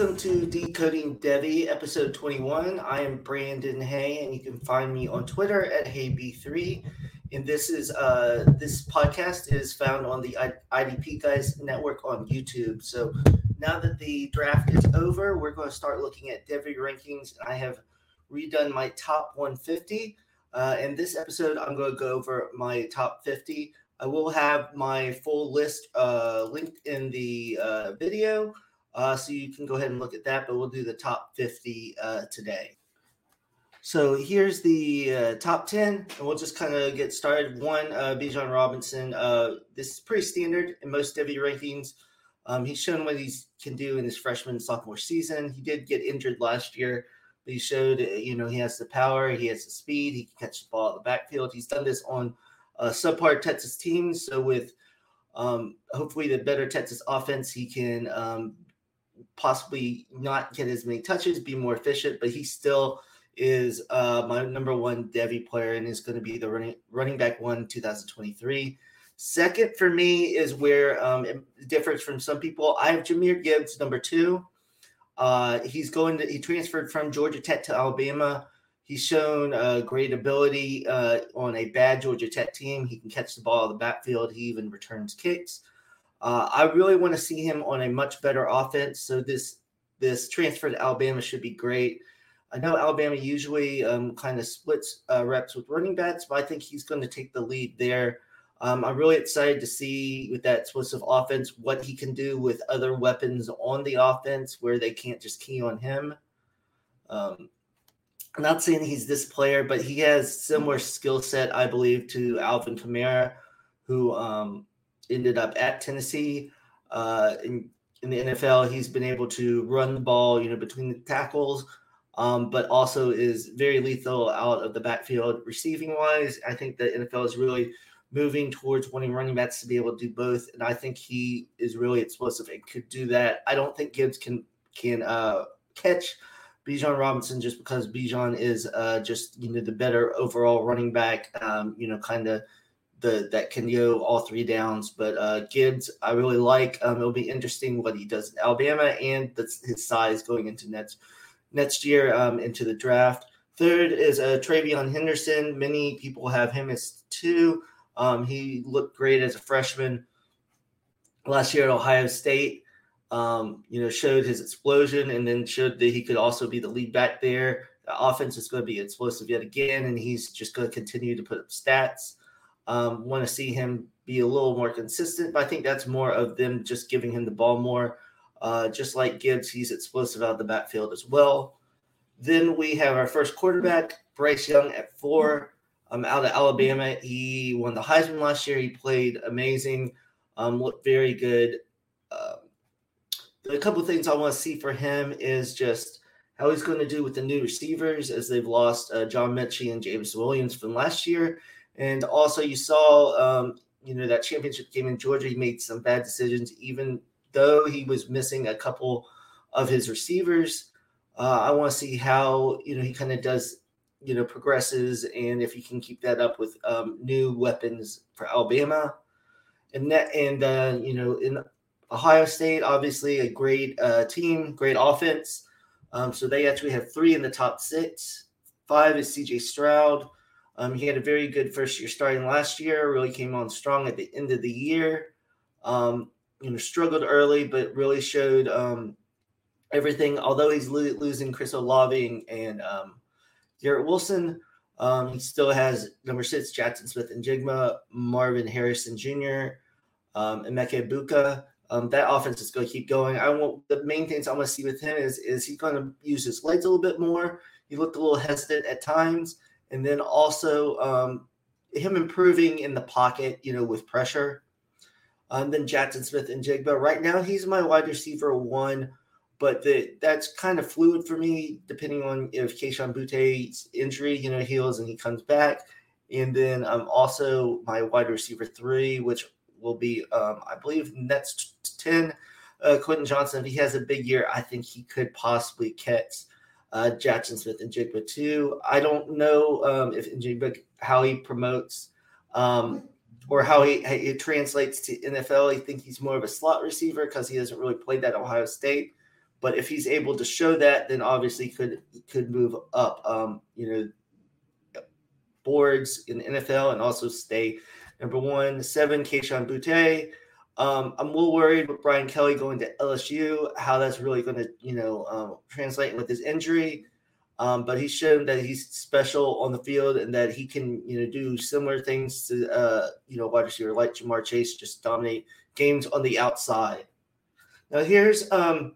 Welcome to Decoding Devy, episode 21. I am Brandon Hay, and you can find me on Twitter at HeyB3. And this is uh, this podcast is found on the IDP Guys Network on YouTube. So now that the draft is over, we're going to start looking at Devy rankings. I have redone my top 150. Uh, in this episode, I'm going to go over my top 50. I will have my full list uh, linked in the uh, video. Uh, so you can go ahead and look at that, but we'll do the top 50 uh, today. So here's the uh, top 10, and we'll just kind of get started. One, uh, Bijan Robinson. Uh, this is pretty standard in most Devy rankings. Um, he's shown what he can do in his freshman sophomore season. He did get injured last year, but he showed, uh, you know, he has the power, he has the speed, he can catch the ball at the backfield. He's done this on uh, subpar Texas teams. So with um, hopefully the better Texas offense, he can um, possibly not get as many touches, be more efficient, but he still is uh, my number one Devy player and is going to be the running running back one 2023. Second for me is where um, it differs from some people. I have Jahmyr Gibbs number two. Uh, he's going to he transferred from Georgia Tech to Alabama. He's shown uh, great ability uh, on a bad Georgia Tech team. He can catch the ball in the backfield. He even returns kicks. Uh, I really want to see him on a much better offense. So this this transfer to Alabama should be great. I know Alabama usually um, kind of splits uh, reps with running backs, but I think he's going to take the lead there. Um, I'm really excited to see with that explosive offense what he can do with other weapons on the offense where they can't just key on him. Um, I'm not saying he's this player, but he has similar skill set, I believe, to Alvin Kamara, who um, ended up at Tennessee. Uh, in, in, the NFL, he's been able to run the ball, you know, between the tackles, um, but also is very lethal out of the backfield receiving wise. I think the NFL is really moving towards wanting running backs to be able to do both, and I think he is really explosive and could do that. I don't think Gibbs can can uh, catch Bijan Robinson just because Bijan is uh, just you know the better overall running back. Um, you know, kind of the that can go all three downs. But uh, Gibbs, I really like. Um, it'll be interesting what he does in Alabama and his size going into next next year um, into the draft. Third is uh, TreVeyon Henderson. Many people have him as two. Um, he looked great as a freshman last year at Ohio State. Um, you know, showed his explosion and then showed that he could also be the lead back there. The offense is going to be explosive yet again, and he's just going to continue to put up stats. Um, want to see him be a little more consistent, but I think that's more of them just giving him the ball more. Uh, just like Gibbs, he's explosive out of the backfield as well. Then we have our first quarterback, Bryce Young, at four. Um, out of Alabama, he won the Heisman last year. He played amazing, um, looked very good. Um, a couple things I want to see for him is just how he's going to do with the new receivers as they've lost uh, John Metchie and James Williams from last year. And also, you saw, um, you know, that championship game in Georgia, he made some bad decisions, even though he was missing a couple of his receivers. Uh, I want to see how, you know, he kind of does, you know, progresses and if he can keep that up with um, new weapons for Alabama. And that, and, uh, you know, in Ohio State, obviously a great uh, team, great offense. Um, so they actually have three in the top six. Five is CJ Stroud. Um, he had a very good first year starting last year. Really came on strong at the end of the year. Um, you know, struggled early, but really showed um, everything. Although he's lo- losing Chris Olave and um, Garrett Wilson, um, he still has number six Jaxon Smith-Njigba, Marvin Harrison Jr., um, and Emeka Egbuka. Um, that offense is going to keep going. I want the main things I want to see with him is is he going to use his legs a little bit more. He looked a little hesitant at times and then also um, him improving in the pocket, you know, with pressure. And then Jaxon Smith-Njigba. Right now, he's my wide receiver one, but the, that's kind of fluid for me, depending on if Kayshon Boutte's injury, you know, heals and he comes back. And then I'm um, also my wide receiver three, which will be, um, I believe, next 10. Uh, Quentin Johnston, if he has a big year, I think he could possibly catch uh, Jaxon Smith-Njigba too. I don't know um, if Njigba how he promotes um, or how he it translates to NFL. I think he's more of a slot receiver because he hasn't really played that Ohio State. but if he's able to show that, then obviously could could move up. Um, you know, boards in NFL and also stay number one. Seven, Kayshon Boutte. Um, I'm a little worried with Brian Kelly going to LSU, how that's really going to, you know, um, translate with his injury. Um, but he's shown that he's special on the field and that he can, you know, do similar things to, uh, you know, wide receiver like Ja'Marr Chase, just dominate games on the outside. Now here's um,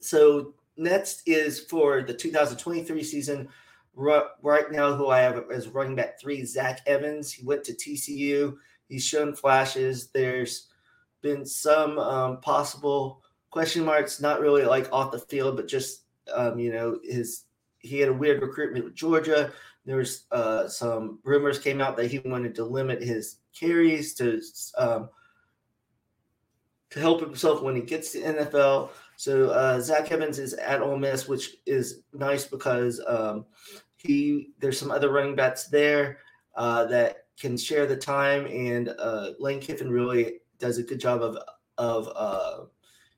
so next is for the 2023 season. Right now, who I have as running back three, Zach Evans. He went to TCU. He's shown flashes. There's been some um, possible question marks, not really like off the field, but just um, you know his he had a weird recruitment with Georgia. There was uh, some rumors came out that he wanted to limit his carries to um, to help himself when he gets to NFL. So uh, Zach Evans is at Ole Miss, which is nice because um, he there's some other running backs there uh, that can share the time, and uh, Lane Kiffin really does a good job of of uh,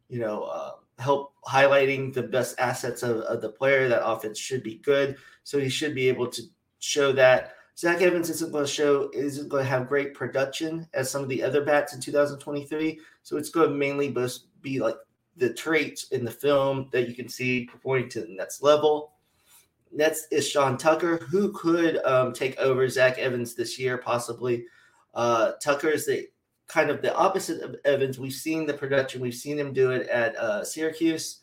you know uh, help highlighting the best assets of, of, the player. That offense should be good, so he should be able to show that. Zach Evans isn't going to show isn't going to have great production as some of the other bats in 2023. So it's going to mainly be like the traits in the film that you can see performing to the next level. Next is Sean Tucker, who could um, take over Zach Evans this year, possibly. Uh, Tucker is the kind of the opposite of Evans. We've seen the production, we've seen him do it at uh, Syracuse.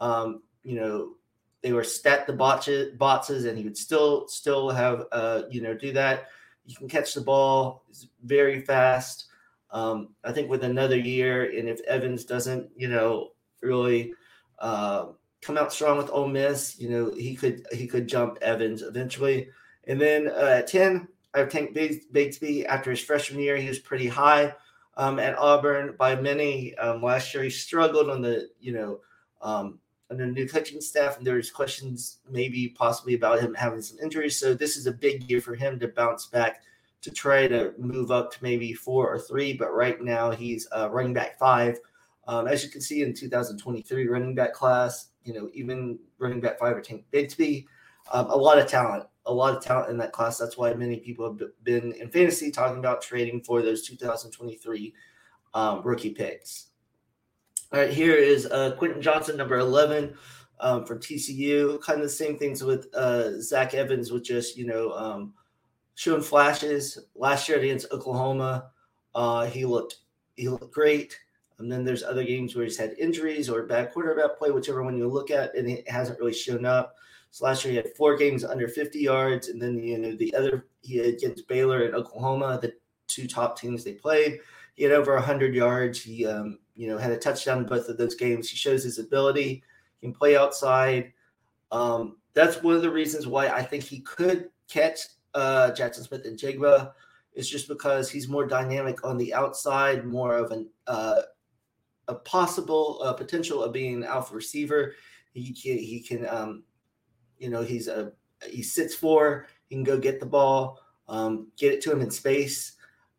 Um, you know, they were stat the botches, boxes, and he would still still have uh, you know do that. You can catch the ball; it's very fast. Um, I think with another year, and if Evans doesn't, you know, really uh, come out strong with Ole Miss. You know, he could he could jump Evans eventually. And then uh, at 10, I have Tank Bigsby. After his freshman year, he was pretty high um, at Auburn by many. Um, last year, he struggled on the, you know, um, under the new coaching staff, and there's questions maybe possibly about him having some injuries. So this is a big year for him to bounce back to try to move up to maybe four or three. But right now, he's uh, running back five. Um, as you can see in 2023 running back class, you know, even running back five or Tank Bigsby, um, a lot of talent, a lot of talent in that class. That's why many people have been in fantasy talking about trading for those 2023 um, rookie picks. All right, here is uh, Quentin Johnston, number 11 um, from TCU. Kind of the same things with uh, Zach Evans, with just, you know, um, showing flashes. Last year against Oklahoma, uh, he looked he looked great. And then there's other games where he's had injuries or bad quarterback play, whichever one you look at, and it hasn't really shown up. So last year he had four games under 50 yards, and then you know the other he had against Baylor and Oklahoma, the two top teams they played. He had over 100 yards. He um, you know had a touchdown in both of those games. He shows his ability. He can play outside. Um, that's one of the reasons why I think he could catch uh, Jaxon Smith-Njigba. It's just because he's more dynamic on the outside, more of an uh, a possible uh, potential of being an alpha receiver. He can, he can, um, you know, he's a he sits for. He can go get the ball, um, get it to him in space.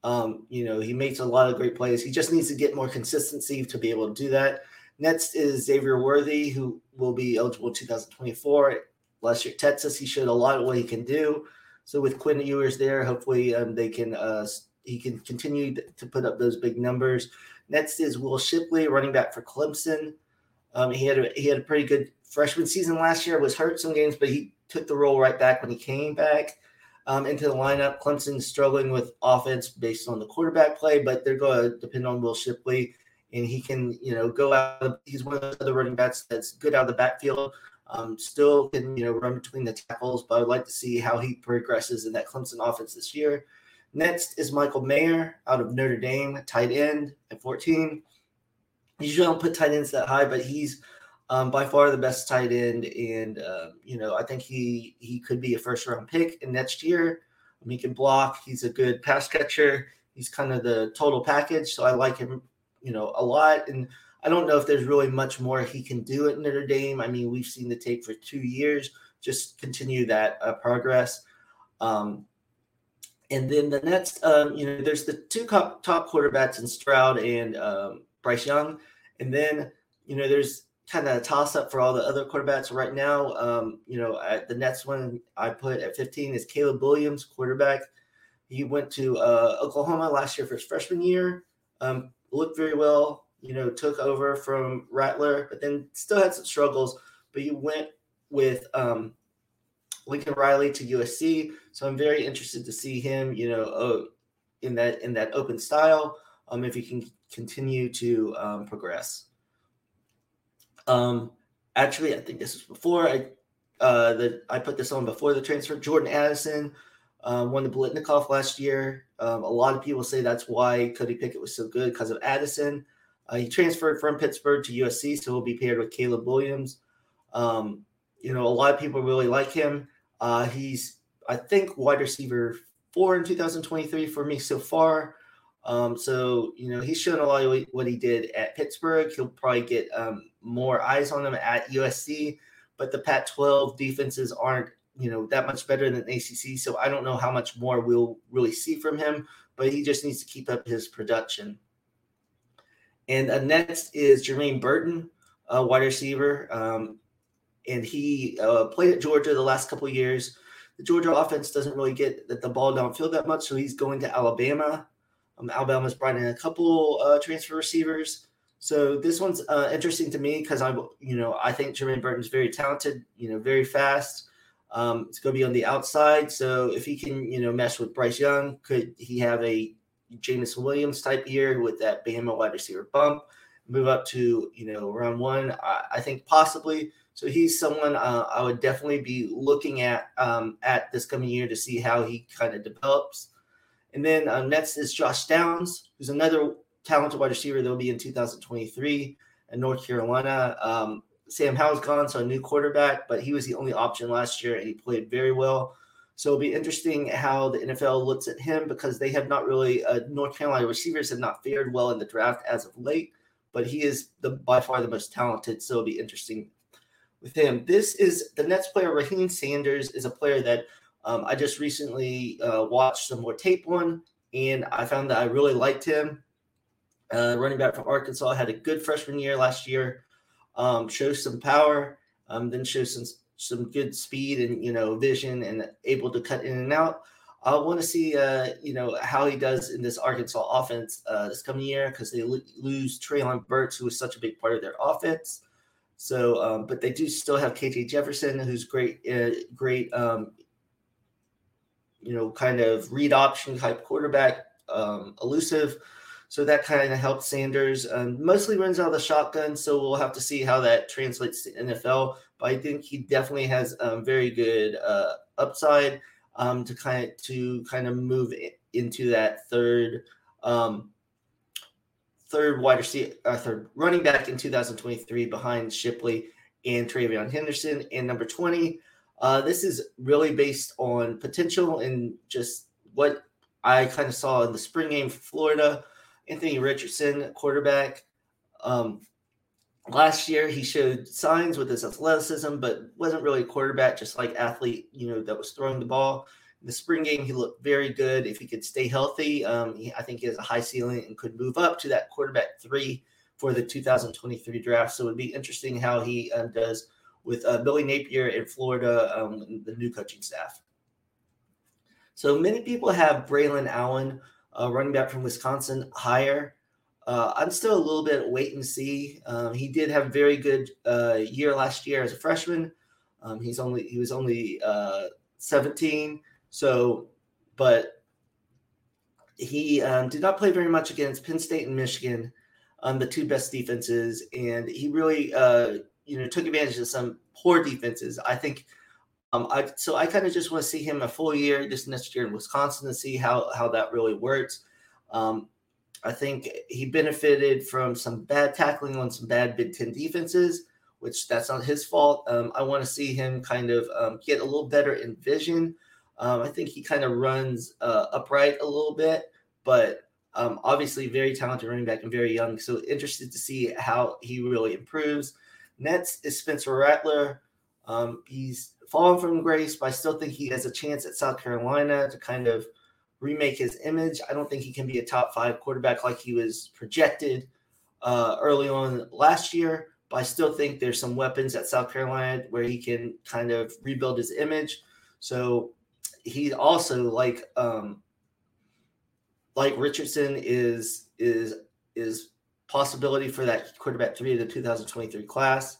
Um, you know, he makes a lot of great plays. He just needs to get more consistency to be able to do that. Next is Xavier Worthy, who will be eligible in 2024. Last year Texas, he showed a lot of what he can do. So with Quinn Ewers there, hopefully um, they can uh, he can continue to put up those big numbers. Next is Will Shipley, running back for Clemson. Um, he had a, he had a pretty good freshman season last year. Was hurt some games, but he took the role right back when he came back um, into the lineup. Clemson struggling with offense based on the quarterback play, but they're going to depend on Will Shipley, and he can you know go out. He's one of those other running backs that's good out of the backfield. Um, still can you know run between the tackles, but I'd like to see how he progresses in that Clemson offense this year. Next is Michael Mayer out of Notre Dame, tight end at 14. Usually don't put tight ends that high, but he's um, by far the best tight end, and uh, you know I think he he could be a first round pick in next year. Um, he can block. He's a good pass catcher. He's kind of the total package, so I like him, you know, a lot. And I don't know if there's really much more he can do at Notre Dame. I mean, we've seen the tape for two years. Just continue that uh, progress. Um, and then the next, um, you know, there's the two top, top quarterbacks in Stroud and um, Bryce Young. And then, you know, there's kind of a toss up for all the other quarterbacks right now. Um, you know, at the next one I put at 15 is Caleb Williams, quarterback. He went to uh, Oklahoma last year for his freshman year. Um, looked very well. You know, took over from Rattler, but then still had some struggles. But he went with um, Lincoln Riley to USC, so I'm very interested to see him. You know, oh, in that in that open style. Um, if he can continue to um, progress. Um, actually, I think this was before I uh, the I put this on before the transfer. Jordan Addison um, won the Biletnikoff last year. Um, a lot of people say that's why Cody Pickett was so good because of Addison. Uh, he transferred from Pittsburgh to USC, so he'll be paired with Caleb Williams. Um, you know, a lot of people really like him. Uh, he's, I think, wide receiver four in 2023 for me so far. Um, so you know he's shown a lot of what he did at Pittsburgh. He'll probably get um, more eyes on him at USC, but the Pac-12 defenses aren't you know that much better than ACC. So I don't know how much more we'll really see from him, but he just needs to keep up his production. And uh, next is Jermaine Burton, a wide receiver, um, and he uh, played at Georgia the last couple years. The Georgia offense doesn't really get that the ball downfield that much, so he's going to Alabama. Um, Alabama's brought in a couple uh, transfer receivers. So this one's uh, interesting to me because I, you know, I think Jermaine Burton's very talented, you know, very fast. Um, it's going to be on the outside. So if he can, you know, mesh with Bryce Young, could he have a Jameson Williams type year with that Bama wide receiver bump, move up to, you know, round one? I, I think possibly. So he's someone uh, I would definitely be looking at um, at this coming year to see how he kind of develops. And then uh, next is Josh Downs, who's another talented wide receiver that will be in 2023 in North Carolina. Um, Sam Howell's gone, so a new quarterback, but he was the only option last year and he played very well. So it'll be interesting how the NFL looks at him because they have not really, uh, North Carolina receivers have not fared well in the draft as of late, but he is the by far the most talented. So it'll be interesting with him. This is the next player, Raheim Sanders, is a player that um, I just recently uh, watched some more tape on, and I found that I really liked him. Uh, running back from Arkansas had a good freshman year last year. Um, shows some power, um, then shows some some good speed and you know vision and able to cut in and out. I want to see uh, you know how he does in this Arkansas offense uh, this coming year because they lo- lose Treylon Burks, who was such a big part of their offense. So, um, but they do still have KJ Jefferson, who's great, uh, great um, you know, kind of read option type quarterback, um, elusive. So that kind of helps Sanders. Mostly runs out of the shotgun, so we'll have to see how that translates to NFL. But I think he definitely has very good uh, upside um, to kind of to kind of move into that third um, third wide receiver, uh, third running back in 2023 behind Shipley and TreVeyon Henderson. And number 20, uh, this is really based on potential and just what I kind of saw in the spring game for Florida. Anthony Richardson, quarterback. Um, last year, he showed signs with his athleticism, but wasn't really a quarterback, just like athlete, you know, that was throwing the ball. The spring game, he looked very good. If he could stay healthy, um, he, I think he has a high ceiling and could move up to that quarterback three for the 2023 draft. So it would be interesting how he uh, does with uh, Billy Napier in Florida, um, the new coaching staff. So many people have Braelon Allen, uh, running back from Wisconsin, higher. Uh, I'm still a little bit wait and see. Um, he did have a very good uh, year last year as a freshman. Um, he's only he was only uh, 17, so but he um, did not play very much against Penn State and Michigan, um, the two best defenses, and he really uh, you know took advantage of some poor defenses. I think um, I so I kind of just want to see him a full year this next year in Wisconsin to see how how that really works. Um, I think he benefited from some bad tackling on some bad Big Ten defenses, which that's not his fault. Um, I want to see him kind of um, get a little better in vision. Um, I think he kind of runs uh, upright a little bit, but um, obviously very talented running back and very young. So interested to see how he really improves. Next is Spencer Rattler. Um, he's fallen from grace, but I still think he has a chance at South Carolina to kind of remake his image. I don't think he can be a top five quarterback like he was projected uh, early on last year, but I still think there's some weapons at South Carolina where he can kind of rebuild his image. So he also like um like Richardson is is is possibility for that quarterback three of the 2023 class.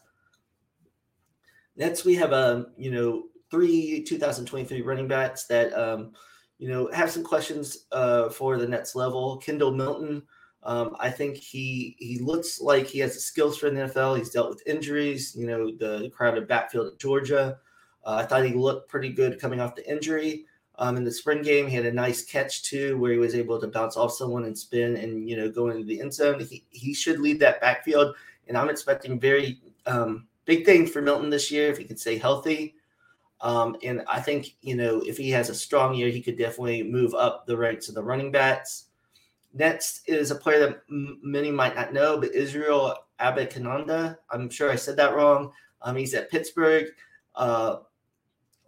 Next, we have um, you know three 2023 running backs that um, you know have some questions uh, for the next level. Kendall Milton, um, I think he he looks like he has the skills for the NFL. He's dealt with injuries. You know the crowded backfield at Georgia. Uh, I thought he looked pretty good coming off the injury. Um, in the spring game, he had a nice catch too, where he was able to bounce off someone and spin and you know go into the end zone. He he should lead that backfield, and I'm expecting very um, big things for Milton this year if he can stay healthy. Um, and I think, you know, if he has a strong year, he could definitely move up the ranks of the running backs. Next is a player that m- many might not know, but Israel Abanikanda. I'm sure I said that wrong. Um, he's at Pittsburgh. Uh,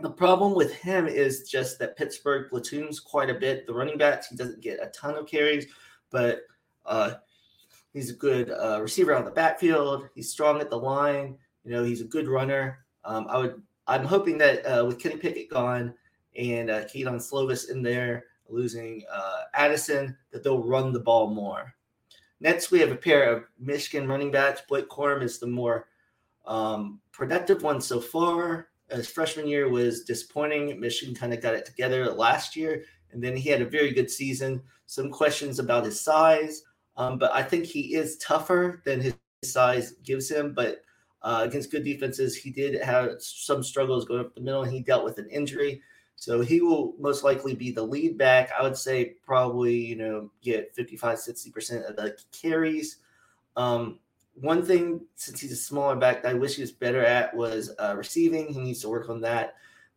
the problem with him is just that Pittsburgh platoons quite a bit. The running backs, he doesn't get a ton of carries, but uh, he's a good uh, receiver on the backfield. He's strong at the line. You know, he's a good runner. Um, I would I'm hoping that uh, with Kenny Pickett gone and uh, Kedon Slovis in there, losing uh, Addison, that they'll run the ball more. Next, we have a pair of Michigan running backs. Blake Corum is the more um, productive one so far. His freshman year was disappointing. Michigan kind of got it together last year, and then he had a very good season. Some questions about his size, um, but I think he is tougher than his size gives him. But uh, against good defenses. He did have some struggles going up the middle, and he dealt with an injury. So he will most likely be the lead back. I would say probably, you know, get 55, 60% of the carries. Um, one thing, since he's a smaller back, that I wish he was better at was uh, receiving. He needs to work on that.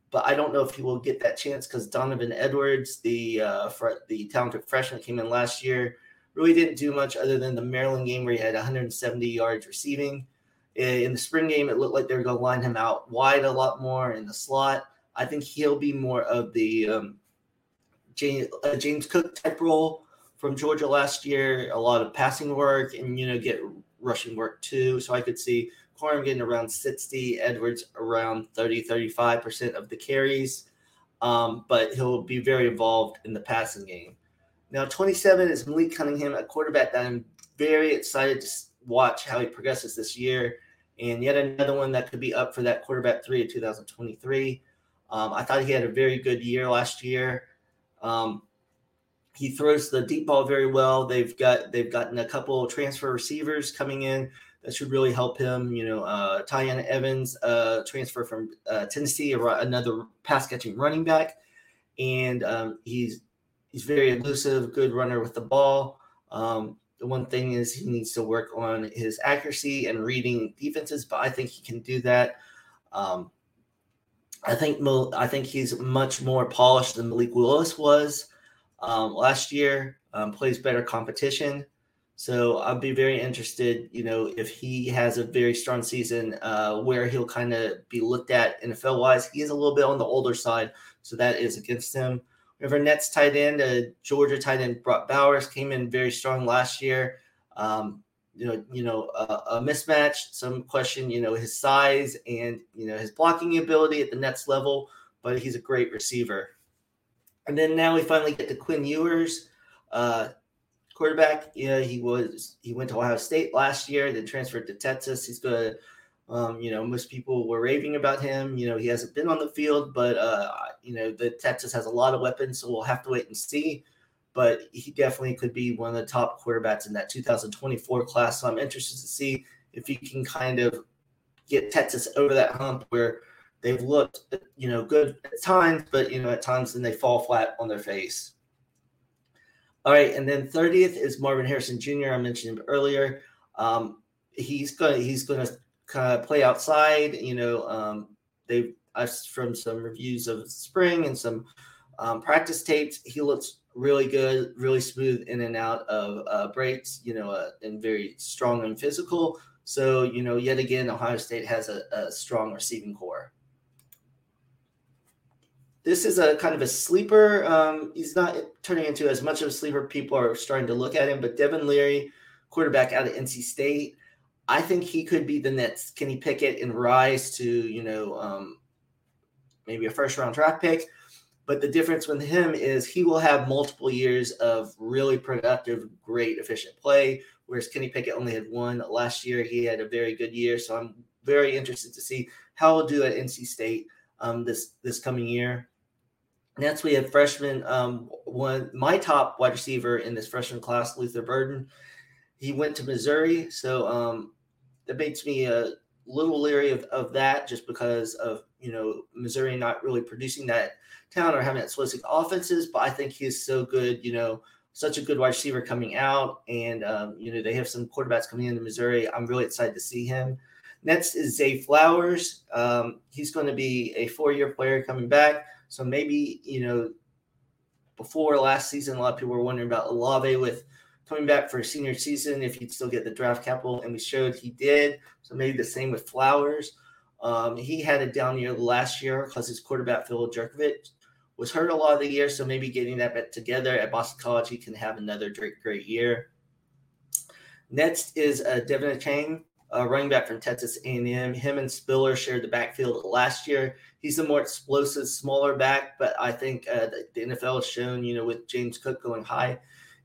But I don't know if he will get that chance because Donovan Edwards, the uh, fr- the talented freshman that came in last year, really didn't do much other than the Maryland game where he had 170 yards receiving. In the spring game, it looked like they were going to line him out wide a lot more in the slot. I think he'll be more of the um, James, uh, James Cook type role from Georgia last year. A lot of passing work and you know get rushing work too. So I could see Corum getting around 60, Edwards around 30, 35 percent of the carries. Um, but he'll be very involved in the passing game. Now, 27 is Malik Cunningham, a quarterback that I'm very excited to watch how he progresses this year. And yet another one that could be up for that quarterback three of 2023. Um, I thought he had a very good year last year. Um, he throws the deep ball very well. They've got they've gotten a couple transfer receivers coming in that should really help him. You know, uh, Evans, uh, transfer from uh, Tennessee, another pass catching running back, and um, he's he's very elusive, good runner with the ball. Um, the one thing is he needs to work on his accuracy and reading defenses, but I think he can do that. Um, I think I think he's much more polished than Malik Willis was um, last year. Um, plays better competition, so I'd be very interested. You know, if he has a very strong season, uh, where he'll kind of be looked at NFL wise. He is a little bit on the older side, so that is against him. We have our Nets tight end, uh, Georgia tight end Brock Bowers came in very strong last year. Um, you know, you know, uh, a mismatch. Some question, you know, his size and you know his blocking ability at the Nets level, but he's a great receiver. And then now we finally get to Quinn Ewers, uh, quarterback. Yeah, he was he went to Ohio State last year, then transferred to Texas. He's good. Um, you know, most people were raving about him. You know, he hasn't been on the field, but uh, you know, the Texas has a lot of weapons, so we'll have to wait and see. But he definitely could be one of the top quarterbacks in that 2024 class. So I'm interested to see if he can kind of get Texas over that hump where they've looked, you know, good at times, but you know, at times then they fall flat on their face. All right, and then 30th is Marvin Harrison Jr. I mentioned him earlier. Um, he's gonna he's gonna kind of play outside. You know, um, they I've from some reviews of spring and some um, practice tapes. He looks really good, really smooth in and out of uh, breaks. You know, uh, and very strong and physical. So you know, yet again, Ohio State has a, a strong receiving core. This is a kind of a sleeper. Um, he's not turning into as much of a sleeper. People are starting to look at him, but Devin Leary, quarterback out of NC State. I think he could be the next Kenny Pickett and rise to, you know, um, maybe a first round draft pick. But the difference with him is he will have multiple years of really productive, great, efficient play, whereas Kenny Pickett only had one last year. He had a very good year. So I'm very interested to see how he'll do at NC State um, this this coming year. Next, we have freshman um, one my top wide receiver in this freshman class, Luther Burden. He went to Missouri, so um, that makes me a little leery of, of that, just because of you know Missouri not really producing that talent or having explosive offenses. But I think he's so good, you know, such a good wide receiver coming out, and um, you know they have some quarterbacks coming into Missouri. I'm really excited to see him. Next is Zay Flowers. Um, he's going to be a four-year player coming back. So maybe, you know, before last season, a lot of people were wondering about Olave with coming back for a senior season, if he'd still get the draft capital. And we showed he did. So maybe the same with Flowers. Um, he had a down year last year because his quarterback, Phil Jurkovec, was hurt a lot of the year. So maybe getting that back together at Boston College, he can have another great, great year. Next is uh, De'Von Achane uh, running back from Texas A&M. Him and Spiller shared the backfield last year. He's a more explosive, smaller back, but I think uh, the, NFL has shown, you know, with James Cook going high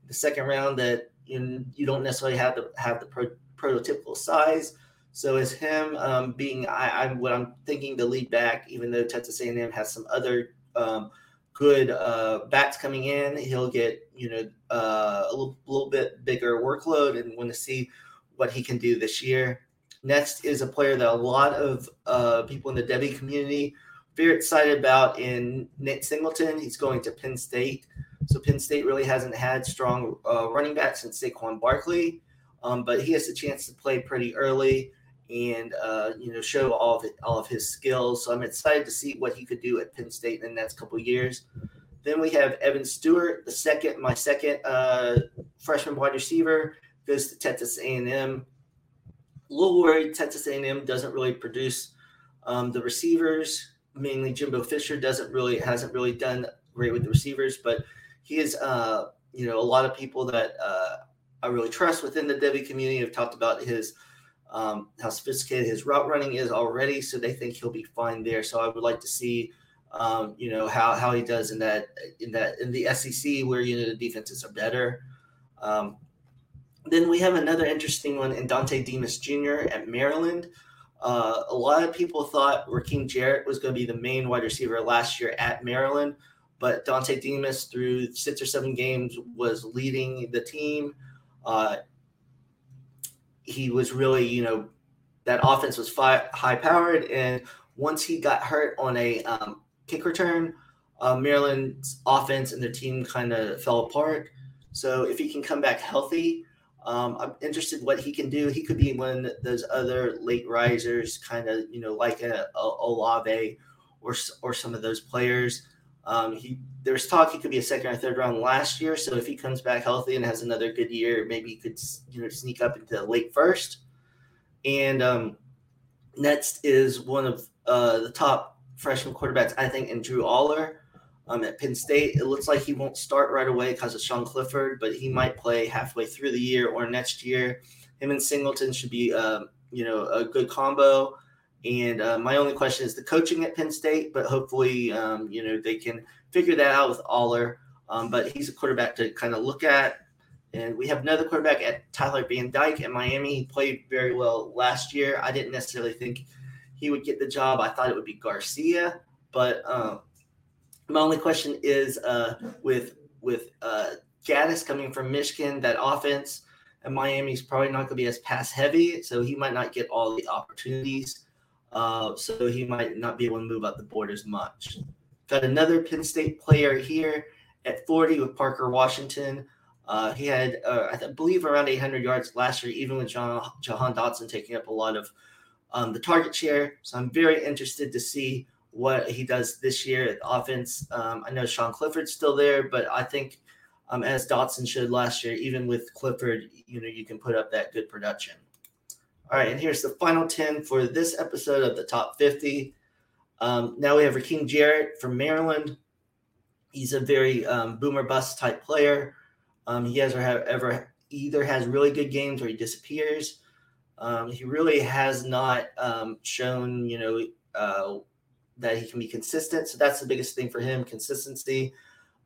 the second round, that you, you don't necessarily have to have the pro- prototypical size. So as him um, being, I, am what I'm thinking the lead back, even though Texas A&M has some other um, good uh, backs coming in, he'll get you know uh, a little, little bit bigger workload, and want to see what he can do this year. Next is a player that a lot of uh, people in the Devy community very excited about in Nick Singleton. He's going to Penn State. So Penn State really hasn't had strong uh, running backs since Saquon Barkley, um, but he has a chance to play pretty early and uh, you know show all of it, all of his skills. So I'm excited to see what he could do at Penn State in the next couple years. Then we have Evan Stewart, the second, my second uh, freshman wide receiver goes to Texas A&M. A little worried Texas A&M doesn't really produce um, the receivers. Mainly Jimbo Fisher doesn't really hasn't really done great with the receivers, but he is uh, you know a lot of people that uh, I really trust within the Devy community have talked about his um, how sophisticated his route running is already, so they think he'll be fine there. So I would like to see um, you know how how he does in that in that in the SEC where you know the defenses are better. Um, then we have another interesting one in Dontay Demus Jr. at Maryland. Uh, a lot of people thought Rakim Jarrett was going to be the main wide receiver last year at Maryland, but Dontay Demus, through six or seven games, was leading the team. Uh, he was really, you know, that offense was fi- high powered. And once he got hurt on a um, kick return, uh, Maryland's offense and their team kind of fell apart. So if he can come back healthy, um, I'm interested what he can do. He could be one of those other late risers, kind of you know like a, a Olave or or some of those players. Um, he there's talk he could be a second or third round last year. So if he comes back healthy and has another good year, maybe he could you know sneak up into late first. And um, next is one of uh, the top freshman quarterbacks I think in Drew Allar um, at Penn State. It looks like he won't start right away because of Sean Clifford, but he might play halfway through the year or next year. Him and Singleton should be, um, you know, a good combo. And uh, my only question is the coaching at Penn State, but hopefully, um, you know, they can figure that out with Allar. Um, but he's a quarterback to kind of look at. And we have another quarterback at Tyler Van Dyke at Miami. He played very well last year. I didn't necessarily think he would get the job. I thought it would be Garcia, but um, my only question is uh, with with uh, Gattis coming from Michigan, that offense and Miami's probably not going to be as pass heavy, so he might not get all the opportunities. Uh, so he might not be able to move up the board as much. Got another Penn State player here at 40 with Parker Washington. Uh, he had, uh, I believe, around 800 yards last year, even with John, Jahan Dotson taking up a lot of um, the target share. So I'm very interested to see what he does this year at offense. Um, I know Sean Clifford's still there, but I think um, as Dotson showed last year, even with Clifford, you know, you can put up that good production. All right, and here's the final 10 for this episode of the top 50. Um, now we have Rakim Jarrett from Maryland. He's a very um, boomer bust type player. Um, he has or ever either has really good games or he disappears. Um, he really has not um, shown, you know, uh, that he can be consistent. So that's the biggest thing for him: consistency.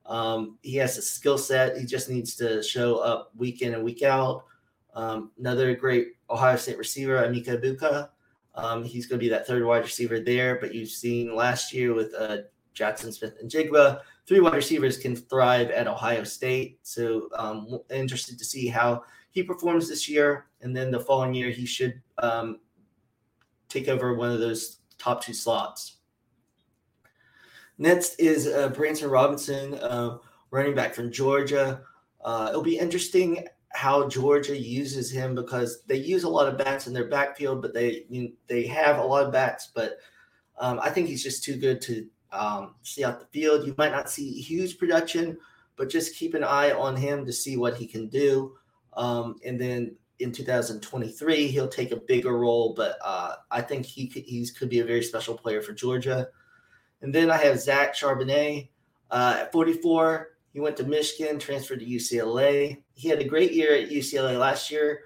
Um, he has a skill set. He just needs to show up week in and week out. Um, another great Ohio State receiver, Emeka Egbuka. Um, he's going to be that third wide receiver there. But you've seen last year with uh, Jaxon Smith-Njigba, three wide receivers can thrive at Ohio State. So um, interested to see how he performs this year. And then the following year, he should um, take over one of those top two slots. Next is uh, Branson Robinson, uh, running back from Georgia. Uh, it'll be interesting how Georgia uses him because they use a lot of bats in their backfield, but they you know, they have a lot of bats. But um, I think he's just too good to um, see out the field. You might not see huge production, but just keep an eye on him to see what he can do. Um, and then in 2023, he'll take a bigger role. But uh, I think he could, he's could be a very special player for Georgia. And then I have Zach Charbonnet uh, at 44. He went to Michigan, transferred to UCLA. He had a great year at UCLA last year.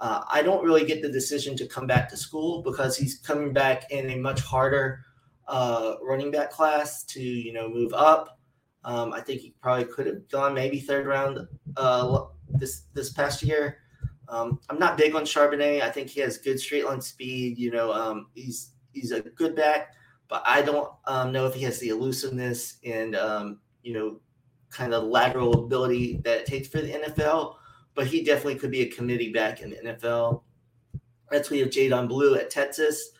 Uh, I don't really get the decision to come back to school because he's coming back in a much harder uh, running back class to you know move up. Um, I think he probably could have gone maybe third round uh, this this past year. Um, I'm not big on Charbonnet. I think he has good straight line speed. You know, um, he's he's a good back, but I don't um, know if he has the elusiveness and um, you know kind of lateral ability that it takes for the NFL. But he definitely could be a committee back in the NFL. Next, we have Jaydon Blue at Texas.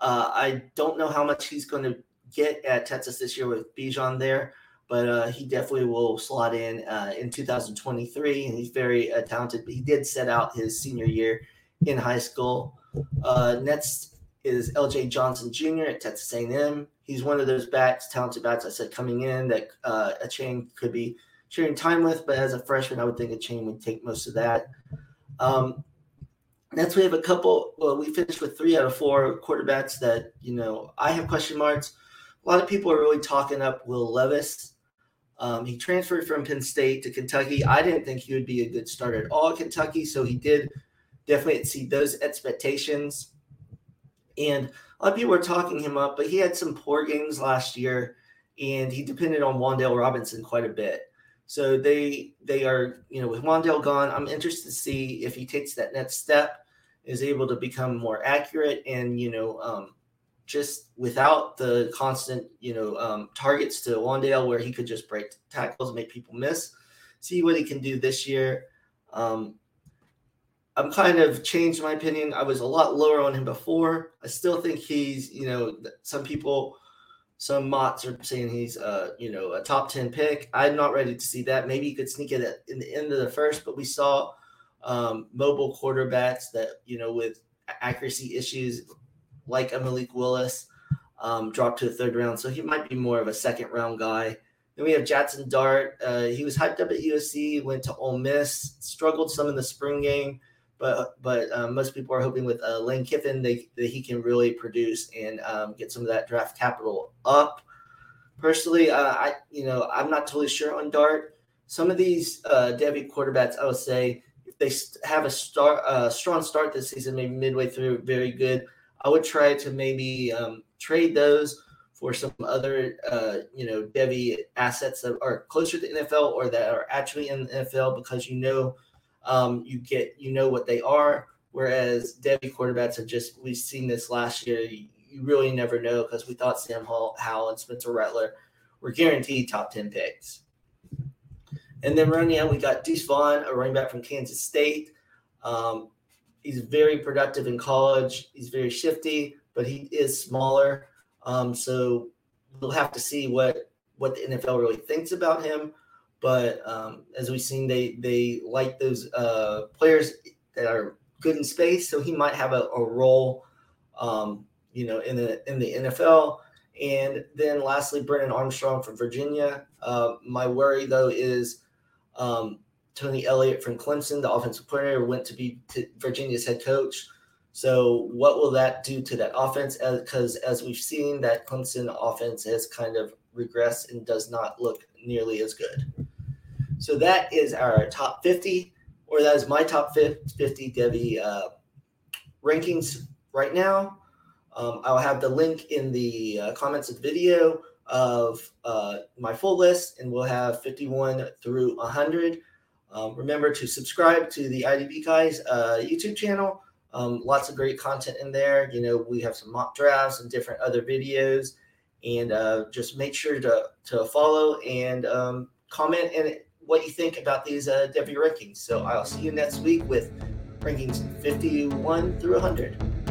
Uh, I don't know how much he's going to get at Texas this year with Bijan there, but uh, he definitely will slot in uh, in 2023, and he's very uh, talented. He did set out his senior year in high school. Uh, next is L.J. Johnson Jr. at Texas A&M. He's one of those backs, talented bats I said coming in that uh, Achane could be sharing time with, but as a freshman, I would think Achane would take most of that. Um, Next, we have a couple. Well, we finished with three out of four quarterbacks that you know I have question marks. A lot of people are really talking up Will Levis. Um, he transferred from Penn State to Kentucky. I didn't think he would be a good starter at all at Kentucky, so he did definitely exceed those expectations. And a lot of people were talking him up, but he had some poor games last year, and he depended on Wan'Dale Robinson quite a bit. So they they are you know with Wan'Dale gone, I'm interested to see if he takes that next step is able to become more accurate and you know um, just without the constant you know um, targets to Wan'Dale where he could just break tackles and make people miss. See what he can do this year. Um, I'm kind of changed my opinion. I was a lot lower on him before. I still think he's you know some people. Some mocks are saying he's, uh, you know, a top ten pick. I'm not ready to see that. Maybe he could sneak it in the end of the first, but we saw um, mobile quarterbacks that you know with accuracy issues like a Malik Willis um, dropped to the third round, so he might be more of a second round guy. Then we have Jackson Dart. Uh, he was hyped up at USC, went to Ole Miss, struggled some in the spring game, but but um, most people are hoping with uh, Lane Kiffin they, that he can really produce and um, get some of that draft capital up. Personally, uh, I you know I'm not totally sure on Dart. Some of these uh, Devy quarterbacks, I would say if they have a start, strong start this season, maybe midway through, very good. I would try to maybe um, trade those for some other, uh, you know, Devy assets that are closer to NFL or that are actually in the NFL because you know, um, you get, you know what they are. Whereas Devy quarterbacks have just, we've seen this last year. You, you really never know because we thought Sam Hall, Howell and Spencer Rattler were guaranteed top 10 picks. And then running out, we got Deuce Vaughn, a running back from Kansas State. Um, he's very productive in college. He's very shifty, but he is smaller. Um, so we'll have to see what what the NFL really thinks about him. But um, as we've seen, they they like those uh, players that are good in space. So he might have a, a role, um, you know, in the in the NFL. And then lastly, Brennan Armstrong from Virginia. Uh, my worry though is um, Tony Elliott from Clemson, the offensive coordinator, went to be to Virginia's head coach. So, what will that do to that offense? Because as, as we've seen, that Clemson offense has kind of regressed and does not look nearly as good. So that is our top 50, or that is my top 50 Devy uh, rankings right now. Um, I'll have the link in the uh, comments of the video of uh, my full list, and we'll have 51 through 100. Um, remember to subscribe to the IDB Guys uh, YouTube channel. Um, lots of great content in there. You know, we have some mock drafts and different other videos. And uh, just make sure to, to follow and um, comment and what you think about these uh, Devy rankings. So I'll see you next week with rankings 51 through 100.